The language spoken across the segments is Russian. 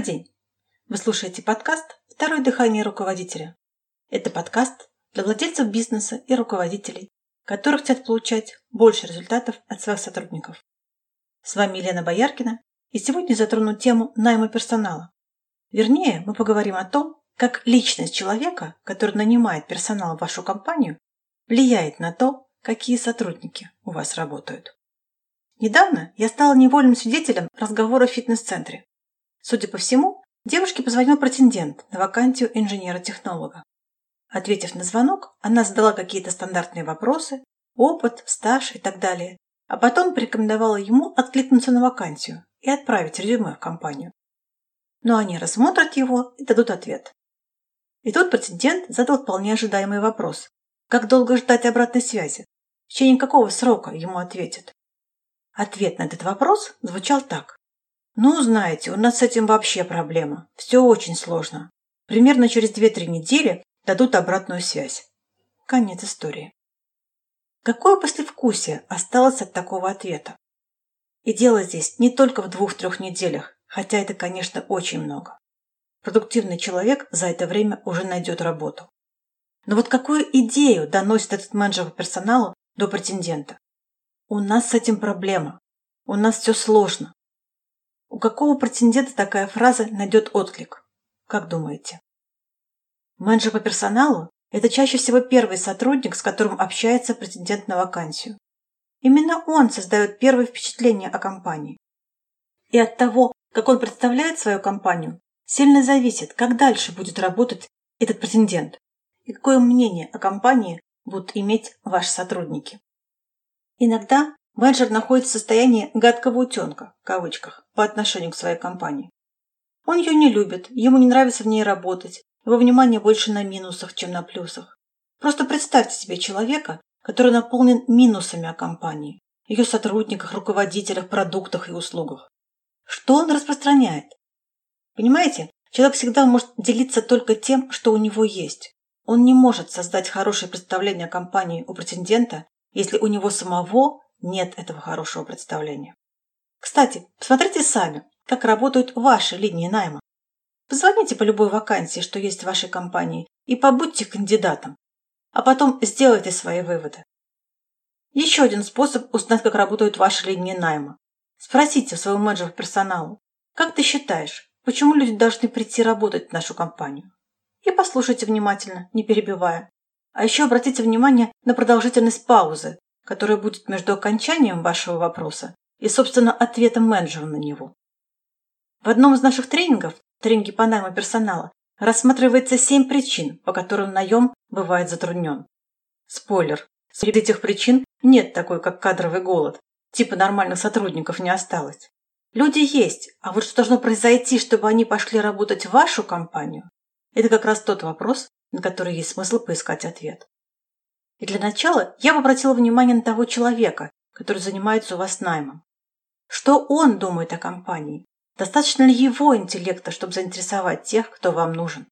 день! Вы слушаете подкаст «Второе дыхание руководителя». Это подкаст для владельцев бизнеса и руководителей, которые хотят получать больше результатов от своих сотрудников. С вами Елена Бояркина, и сегодня затрону тему найма персонала. Вернее, мы поговорим о том, как личность человека, который нанимает персонал в вашу компанию, влияет на то, какие сотрудники у вас работают. Недавно я стала невольным свидетелем разговора в фитнес-центре. Судя по всему, девушке позвонил претендент на вакансию инженера-технолога. Ответив на звонок, она задала какие-то стандартные вопросы, опыт, стаж и так далее, а потом порекомендовала ему откликнуться на вакансию и отправить резюме в компанию. Но они рассмотрят его и дадут ответ. И тут претендент задал вполне ожидаемый вопрос. Как долго ждать обратной связи? В течение какого срока ему ответят? Ответ на этот вопрос звучал так. «Ну, знаете, у нас с этим вообще проблема. Все очень сложно. Примерно через 2-3 недели дадут обратную связь». Конец истории. Какое послевкусие осталось от такого ответа? И дело здесь не только в двух-трех неделях, хотя это, конечно, очень много. Продуктивный человек за это время уже найдет работу. Но вот какую идею доносит этот менеджер по персоналу до претендента? У нас с этим проблема. У нас все сложно. У какого претендента такая фраза найдет отклик? Как думаете? Менеджер по персоналу – это чаще всего первый сотрудник, с которым общается претендент на вакансию. Именно он создает первое впечатление о компании. И от того, как он представляет свою компанию, сильно зависит, как дальше будет работать этот претендент и какое мнение о компании будут иметь ваши сотрудники. Иногда менеджер находится в состоянии «гадкого утенка» в кавычках по отношению к своей компании. Он ее не любит, ему не нравится в ней работать, его внимание больше на минусах, чем на плюсах. Просто представьте себе человека, который наполнен минусами о компании, ее сотрудниках, руководителях, продуктах и услугах. Что он распространяет? Понимаете, человек всегда может делиться только тем, что у него есть. Он не может создать хорошее представление о компании у претендента, если у него самого нет этого хорошего представления. Кстати, посмотрите сами, как работают ваши линии найма. Позвоните по любой вакансии, что есть в вашей компании, и побудьте кандидатом, а потом сделайте свои выводы. Еще один способ узнать, как работают ваши линии найма. Спросите своего менеджера персоналу, как ты считаешь, почему люди должны прийти работать в нашу компанию? И послушайте внимательно, не перебивая. А еще обратите внимание на продолжительность паузы, которая будет между окончанием вашего вопроса и, собственно, ответом менеджера на него. В одном из наших тренингов, тренинге по найму персонала, рассматривается семь причин, по которым наем бывает затруднен. Спойлер. Среди этих причин нет такой, как кадровый голод. Типа нормальных сотрудников не осталось. Люди есть, а вот что должно произойти, чтобы они пошли работать в вашу компанию, это как раз тот вопрос, на который есть смысл поискать ответ. И для начала я бы обратила внимание на того человека, который занимается у вас наймом. Что он думает о компании? Достаточно ли его интеллекта, чтобы заинтересовать тех, кто вам нужен?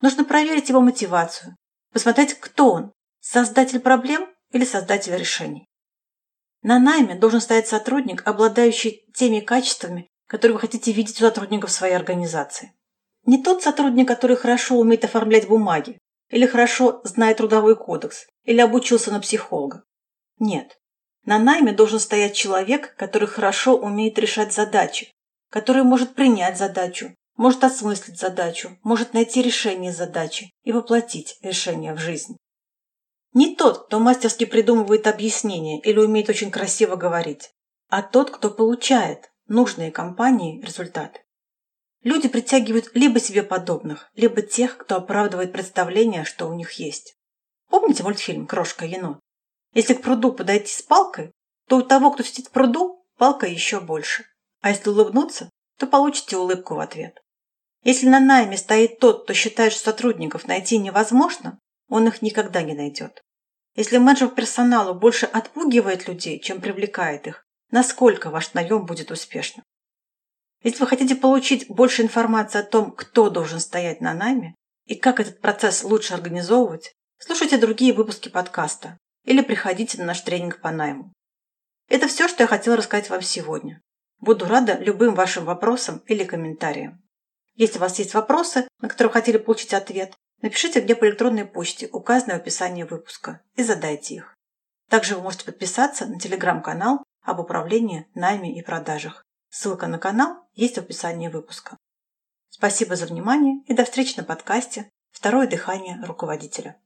Нужно проверить его мотивацию, посмотреть, кто он – создатель проблем или создатель решений. На найме должен стоять сотрудник, обладающий теми качествами, которые вы хотите видеть у сотрудников своей организации. Не тот сотрудник, который хорошо умеет оформлять бумаги, или хорошо знает трудовой кодекс, или обучился на психолога. Нет. На найме должен стоять человек, который хорошо умеет решать задачи, который может принять задачу, может осмыслить задачу, может найти решение задачи и воплотить решение в жизнь. Не тот, кто мастерски придумывает объяснения или умеет очень красиво говорить, а тот, кто получает нужные компании результаты. Люди притягивают либо себе подобных, либо тех, кто оправдывает представление, что у них есть. Помните мультфильм «Крошка-енот»? Если к пруду подойти с палкой, то у того, кто сидит в пруду, палка еще больше. А если улыбнуться, то получите улыбку в ответ. Если на найме стоит тот, кто считает, что сотрудников найти невозможно, он их никогда не найдет. Если менеджер персонала больше отпугивает людей, чем привлекает их, насколько ваш наем будет успешным? Если вы хотите получить больше информации о том, кто должен стоять на найме и как этот процесс лучше организовывать, слушайте другие выпуски подкаста или приходите на наш тренинг по найму. Это все, что я хотела рассказать вам сегодня. Буду рада любым вашим вопросам или комментариям. Если у вас есть вопросы, на которые хотели получить ответ, напишите мне по электронной почте, указанной в описании выпуска, и задайте их. Также вы можете подписаться на телеграм-канал об управлении, найме и продажах. Ссылка на канал есть в описании выпуска. Спасибо за внимание и до встречи на подкасте «Второе дыхание руководителя».